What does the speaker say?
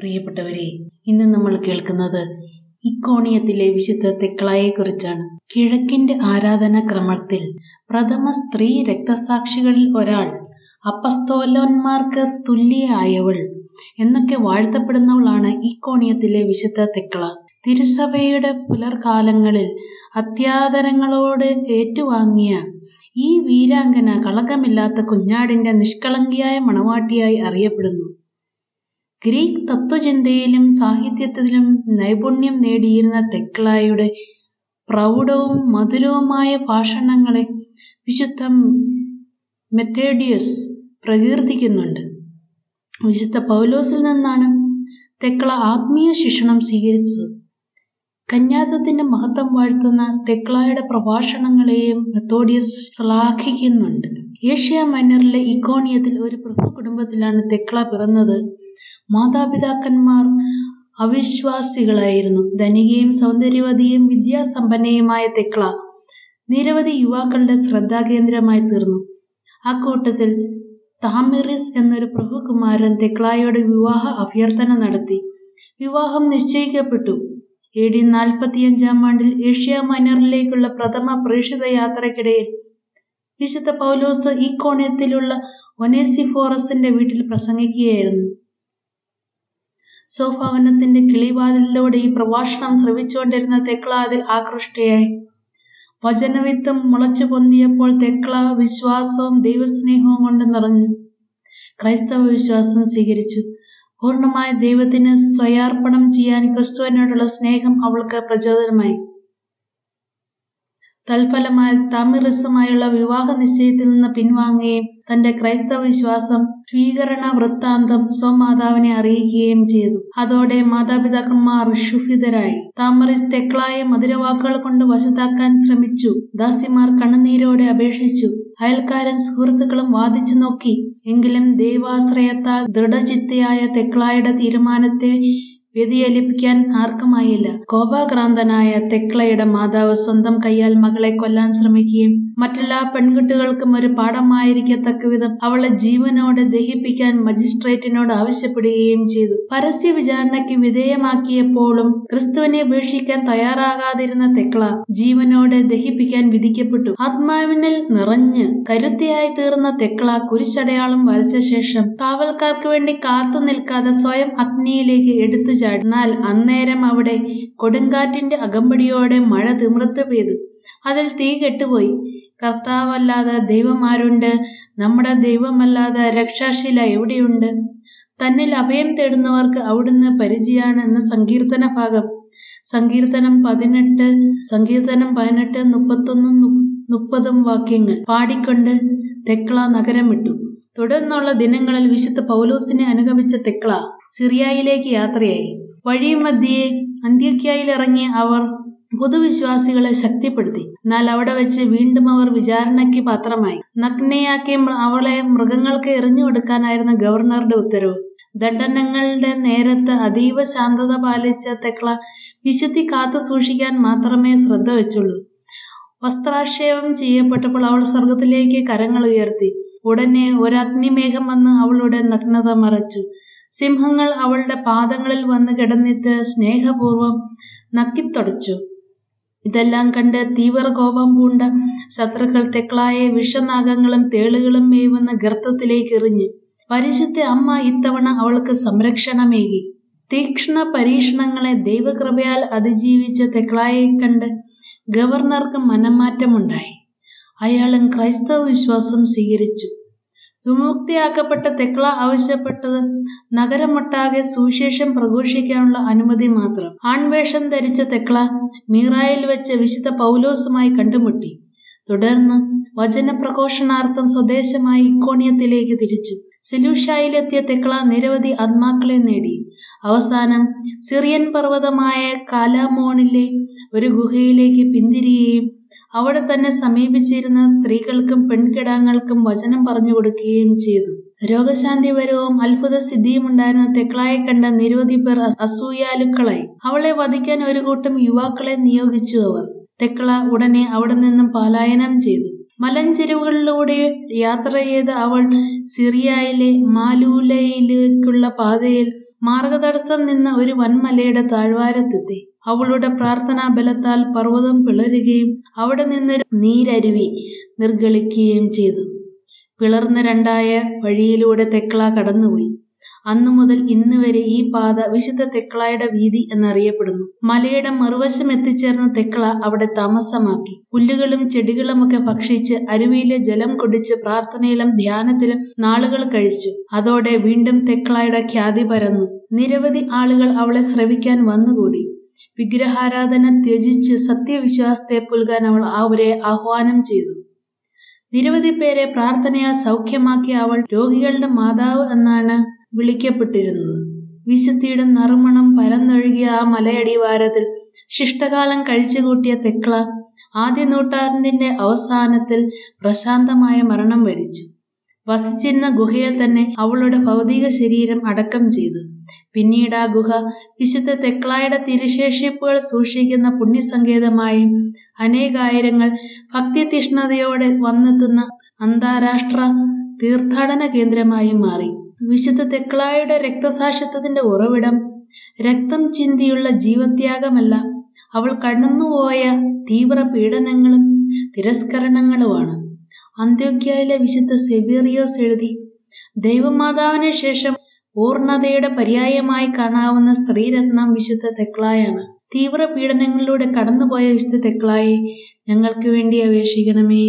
പ്രിയപ്പെട്ടവരെ ഇന്ന് നമ്മൾ കേൾക്കുന്നത് ഇക്കോണിയത്തിലെ വിശുദ്ധ തെക്കളയെക്കുറിച്ചാണ്. കിഴക്കിന്റെ ആരാധനാക്രമത്തിൽ പ്രഥമ സ്ത്രീ രക്തസാക്ഷികളിൽ ഒരാൾ അപ്പസ്തോലന്മാർക്ക് തുല്യയായവൾ എന്നൊക്കെ വാഴ്ത്തപ്പെടുന്നവളാണ് ഇക്കോണിയത്തിലെ വിശുദ്ധ തെക്കള. തിരുസഭയുടെ പുലർകാലങ്ങളിൽ അത്യാദരങ്ങളോട് ഏറ്റുവാങ്ങിയ ഈ വീരാംഗന കളങ്കമില്ലാത്ത കുഞ്ഞാടിന്റെ നിഷ്കളങ്കിയായ മണവാട്ടിയായി അറിയപ്പെടുന്നു. ഗ്രീക്ക് തത്വചിന്തയിലും സാഹിത്യത്തിലും നൈപുണ്യം നേടിയിരുന്ന തെക്ലായുടെ പ്രൗഢവും മധുരവുമായ ഭാഷണങ്ങളെ വിശുദ്ധം മെത്തേഡിയസ് പ്രകീർത്തിക്കുന്നുണ്ട്. വിശുദ്ധ പൗലോസിൽ നിന്നാണ് തെക്ള ആത്മീയ ശിക്ഷണം സ്വീകരിച്ചത്. കന്യാത്വത്തിന്റെ മഹത്വം വാഴ്ത്തുന്ന തെക്ലായുടെ പ്രഭാഷണങ്ങളെയും മെത്തോഡിയസ് ശ്ലാഘിക്കുന്നുണ്ട്. ഏഷ്യ മൈനറിലെ ഇക്കോണിയത്തിൽ ഒരു പ്രഭു കുടുംബത്തിലാണ് തെക്ള പിറന്നത്. മാതാപിതാക്കന്മാർ അവിശ്വാസികളായിരുന്നു. ധനികയും സൗന്ദര്യവതിയും വിദ്യാസമ്പന്നയുമായ തെക്ല നിരവധി യുവാക്കളുടെ ശ്രദ്ധാകേന്ദ്രമായി തീർന്നു. അക്കൂട്ടത്തിൽ താമിറിസ് എന്നൊരു പ്രഭുകുമാരൻ തെക്ലായോട് വിവാഹ അഭ്യർത്ഥന നടത്തി. വിവാഹം നിശ്ചയിക്കപ്പെട്ടു. എ ഡി നാൽപ്പത്തിയഞ്ചാം ആണ്ടിൽ ഏഷ്യ മൈനറിലേക്കുള്ള പ്രഥമ പ്രേക്ഷിത യാത്രക്കിടയിൽ വിശുദ്ധ പൗലോസ് ഈ കോണയത്തിലുള്ള ഒനേസിഫോറസിന്റെ വീട്ടിൽ പ്രസംഗിക്കുകയായിരുന്നു. സോഫാവനത്തിന്റെ കിളിവാതിലിലൂടെ ഈ പ്രഭാഷണം ശ്രവിച്ചുകൊണ്ടിരുന്ന തെക്ല അതിൽ ആകൃഷ്ടയായി. വചനവിത്തും മുളച്ചു പൊന്തിയപ്പോൾ തെക്ല വിശ്വാസവും ദൈവസ്നേഹവും കൊണ്ട് നിറഞ്ഞു. ക്രൈസ്തവ വിശ്വാസം സ്വീകരിച്ചു. പൂർണമായ ദൈവത്തിന് സ്വയാർപ്പണം ചെയ്യാൻ ക്രിസ്തുവിനോടുള്ള സ്നേഹം അവൾക്ക് പ്രചോദനമായി. തൽഫലമായി തമിറിസുമായുള്ള വിവാഹ നിശ്ചയത്തിൽ നിന്ന് പിൻവാങ്ങുകയും തന്റെ ക്രൈസ്തവ വിശ്വാസം സ്വീകരണ വൃത്താന്തം സ്വമാതാവിനെ അറിയിക്കുകയും ചെയ്തു. അതോടെ മാതാപിതാക്കന്മാർ ക്ഷുഭിതരായി താമറിസ് തെക്ലായെ മധുരവാക്കുകൾ കൊണ്ട് വശത്താക്കാൻ ശ്രമിച്ചു. ദാസിമാർ കണ്ണുനീരോടെ അപേക്ഷിച്ചു. അയൽക്കാരൻ സുഹൃത്തുക്കളും വാദിച്ചു നോക്കി. എങ്കിലും ദൈവാശ്രയത്താൽ ദൃഢചിത്തയായ തെക്ലായുടെ തീരുമാനത്തെ വ്യതിചലിപ്പിക്കാൻ ആർക്കുമായില്ല. കോപാക്രാന്തനായ തെക്ലയുടെ മാതാവ് സ്വന്തം കയ്യാൽ മകളെ കൊല്ലാൻ ശ്രമിക്കുകയും മറ്റെല്ലാ പെൺകുട്ടികൾക്കും ഒരു പാഠമായിരിക്കത്തക്കവിധം അവളെ ജീവനോടെ ദഹിപ്പിക്കാൻ മജിസ്ട്രേറ്റിനോട് ആവശ്യപ്പെടുകയും ചെയ്തു. പരസ്യ വിചാരണയ്ക്ക് വിധേയമാക്കിയപ്പോഴും ക്രിസ്തുവിനെ ഉപേക്ഷിക്കാൻ തയ്യാറാകാതിരുന്ന തെക്ല ജീവനോടെ ദഹിപ്പിക്കാൻ വിധിക്കപ്പെട്ടു. ആത്മാവിനിൽ നിറഞ്ഞ് കരുത്തിയായി തീർന്ന തെക്ല കുരിശടയാളം വരച്ച ശേഷം കാവൽക്കാർക്ക് വേണ്ടി കാത്തു നിൽക്കാതെ സ്വയം അഗ്നിയിലേക്ക് ചാടിനാൽ അന്നേരം അവിടെ കൊടുങ്കാറ്റിന്റെ അകമ്പടിയോടെ മഴ തിമിർത്ത് പെയ്തു. അതിൽ തീ കെട്ടുപോയി. കർത്താവല്ലാതെ ദൈവമാരുണ്ട്. നമ്മുടെ ദൈവമല്ലാതെ രക്ഷാശീല എവിടെയുണ്ട്? തന്നിൽ അഭയം തേടുന്നവർക്ക് അവിടുന്ന് പരിചയമാണ് എന്ന സങ്കീർത്തന ഭാഗം. സങ്കീർത്തനം പതിനെട്ട് സങ്കീർത്തനം പതിനെട്ട് മുപ്പത്തൊന്നും മുപ്പതും വാക്യങ്ങൾ പാടിക്കൊണ്ട് തെക്ല നഗരം വിട്ടു തുടർന്നുള്ള ദിനങ്ങളിൽ വിശുദ്ധ പൗലോസിനെ അനുഗമിച്ച തെക്ല സിറിയയിലേക്ക് യാത്രയായി. വഴിമധ്യേ അന്ത്യോക്യയിൽ ഇറങ്ങി അവർ പൊതുവിശ്വാസികളെ ശക്തിപ്പെടുത്തി. എന്നാൽ അവിടെ വെച്ച് വീണ്ടും അവർ വിചാരണയ്ക്ക് പാത്രമായി. നഗ്നയാക്കി അവളെ മൃഗങ്ങൾക്ക് എറിഞ്ഞു കൊടുക്കാനായിരുന്നു ഗവർണറുടെ ഉത്തരവ്. ദണ്ഡനങ്ങളുടെ നേരത്ത് അതീവ ശാന്തത പാലിച്ച തെക്ല വിശുദ്ധി കാത്തു സൂക്ഷിക്കാൻ മാത്രമേ ശ്രദ്ധ വെച്ചുള്ളൂ വസ്ത്രാക്ഷേപം ചെയ്യപ്പെട്ടപ്പോൾ അവൾ സ്വർഗത്തിലേക്ക് കരങ്ങൾ ഉയർത്തി. ഉടനെ ഒരു അഗ്നിമേഘം വന്ന് അവളുടെ നഗ്നത മറച്ചു. സിംഹങ്ങൾ അവളുടെ പാദങ്ങളിൽ വന്ന് കിടന്നിട്ട് സ്നേഹപൂർവം നക്കിത്തുടച്ചു. ഇതെല്ലാം കണ്ട് തീവ്ര കോപം പൂണ്ട ശത്രുക്കൾ തെക്ലായെ വിഷനാഗങ്ങളും തേളുകളും മേവുന്ന ഗർത്തത്തിലേക്ക് എറിഞ്ഞു. പരിശുദ്ധ അമ്മ ഇത്തവണ അവൾക്ക് സംരക്ഷണമേകി. തീക്ഷ്ണ പരീക്ഷണങ്ങളെ ദൈവകൃപയാൽ അതിജീവിച്ച തെക്ലായെ കണ്ട് ഗവർണർക്ക് മനംമാറ്റമുണ്ടായി. അയാളും ക്രൈസ്തവ വിശ്വാസം സ്വീകരിച്ചു. വിമുക്തിയാക്കപ്പെട്ട തെക്ല ആവശ്യപ്പെട്ടത് നഗരമൊട്ടാകെ സുവിശേഷം പ്രഘോഷിക്കാനുള്ള അനുമതി മാത്രം. ആൺവേഷം ധരിച്ച തെക്ല മീറായിൽ വെച്ച് വിശുദ്ധ പൗലോസുമായി കണ്ടുമുട്ടി. തുടർന്ന് വചനപ്രഘോഷണാർത്ഥം സ്വദേശമായി ഇക്കോണിയത്തിലേക്ക് തിരിച്ചു. സെലൂഷായിലെത്തിയ തെക്ല നിരവധി ആത്മാക്കളെ നേടി. അവസാനം സിറിയൻ പർവതമായ കാലാമോണിലെ ഒരു ഗുഹയിലേക്ക് പിന്തിരിയുകയും അവിടെ തന്നെ സമീപിച്ചിരുന്ന സ്ത്രീകൾക്കും പെൺകിടാങ്ങൾക്കും വചനം പറഞ്ഞു കൊടുക്കുകയും ചെയ്തു. രോഗശാന്തിപരവും അത്ഭുത സിദ്ധിയും ഉണ്ടായിരുന്ന തെക്ലായെ കണ്ട നിരവധി പേർ അസൂയാലുക്കളായി. അവളെ വധിക്കാൻ ഒരു കൂട്ടം യുവാക്കളെ നിയോഗിച്ചു അവർ. തെക്ല ഉടനെ അവിടെ നിന്നും പലായനം ചെയ്തു. മലഞ്ചെരുവുകളിലൂടെ യാത്ര ചെയ്ത് അവൾ സിറിയയിലെ മാലൂലയിലേക്കുള്ള പാതയിൽ മാർഗതടസ്സം നിന്ന ഒരു വൻമലയുടെ താഴ്വാരത്തെത്തി. അവളുടെ പ്രാർത്ഥനാ ബലത്താൽ പർവതം പിളരുകയും അവിടെ നിന്ന് നീരരുവി നിർഗളിക്കുകയും ചെയ്തു. പിളർന്ന് രണ്ടായ വഴിയിലൂടെ തെക്ല കടന്നുപോയി. അന്നു മുതൽ ഇന്ന് വരെ ഈ പാത വിശുദ്ധ തെക്കളായുടെ വീതി എന്നറിയപ്പെടുന്നു. മലയുടെ മറുവശം എത്തിച്ചേർന്ന തെക്കള അവിടെ താമസമാക്കി. പുല്ലുകളും ചെടികളുമൊക്കെ ഭക്ഷിച്ച് അരുവിയിലെ ജലം കുടിച്ച് പ്രാർത്ഥനയിലും ധ്യാനത്തിലും നാളുകൾ കഴിച്ചു. അതോടെ വീണ്ടും തെക്കളായുടെ ഖ്യാതി പരന്നു. നിരവധി ആളുകൾ അവളെ ശ്രവിക്കാൻ വന്നുകൂടി. വിഗ്രഹാരാധന ത്യജിച്ച് സത്യവിശ്വാസത്തെ പുൽകാൻ അവൾ അവരെ ആഹ്വാനം ചെയ്തു. നിരവധി പേരെ പ്രാർത്ഥനയാൽ സൗഖ്യമാക്കിയ അവൾ രോഗികളുടെ മാതാവ് എന്നാണ് വിളിക്കപ്പെട്ടിരുന്നത്. വിശുദ്ധിയുടെ നറുമണം പരന്നൊഴുകിയ ആ മലയടിവാരത്തിൽ ശിഷ്ടകാലം കഴിച്ചുകൂട്ടിയ തെക്ല ആദ്യ നൂട്ടാറിന്റെ അവസാനത്തിൽ പ്രശാന്തമായ മരണം വരിച്ചു. വസിച്ചിരുന്ന ഗുഹയിൽ തന്നെ അവളുടെ ഭൗതിക ശരീരം അടക്കം ചെയ്തു. പിന്നീട് ആ ഗുഹ വിശുദ്ധ തെക്ലായുടെ തിരുശേഷിപ്പുകൾ സൂക്ഷിക്കുന്ന പുണ്യസങ്കേതമായി അനേകായിരങ്ങൾ ഭക്തിതീഷ്ണതയോടെ വന്നെത്തുന്ന അന്താരാഷ്ട്ര തീർത്ഥാടന കേന്ദ്രമായി മാറി. വിശുദ്ധ തെക്ലായുടെ രക്തസാക്ഷിത്വത്തിന്റെ ഉറവിടം രക്തം ചിന്തിയുള്ള ജീവത്യാഗമല്ല. അവൾ കടന്നുപോയ തീവ്ര പീഡനങ്ങളും തിരസ്കരണങ്ങളുമാണ്. അന്ത്യോക്യയിലെ വിശുദ്ധ സെവീറിയോസ് എഴുതി ദൈവമാതാവിന് ശേഷം പൂർണതയുടെ പര്യായമായി കാണാവുന്ന സ്ത്രീരത്നം വിശുദ്ധ തെക്ലായാണ്. തീവ്ര പീഡനങ്ങളിലൂടെ കടന്നുപോയ വിശുദ്ധ തെക്ലായെ ഞങ്ങൾക്ക് വേണ്ടി അപേക്ഷിക്കണമേ.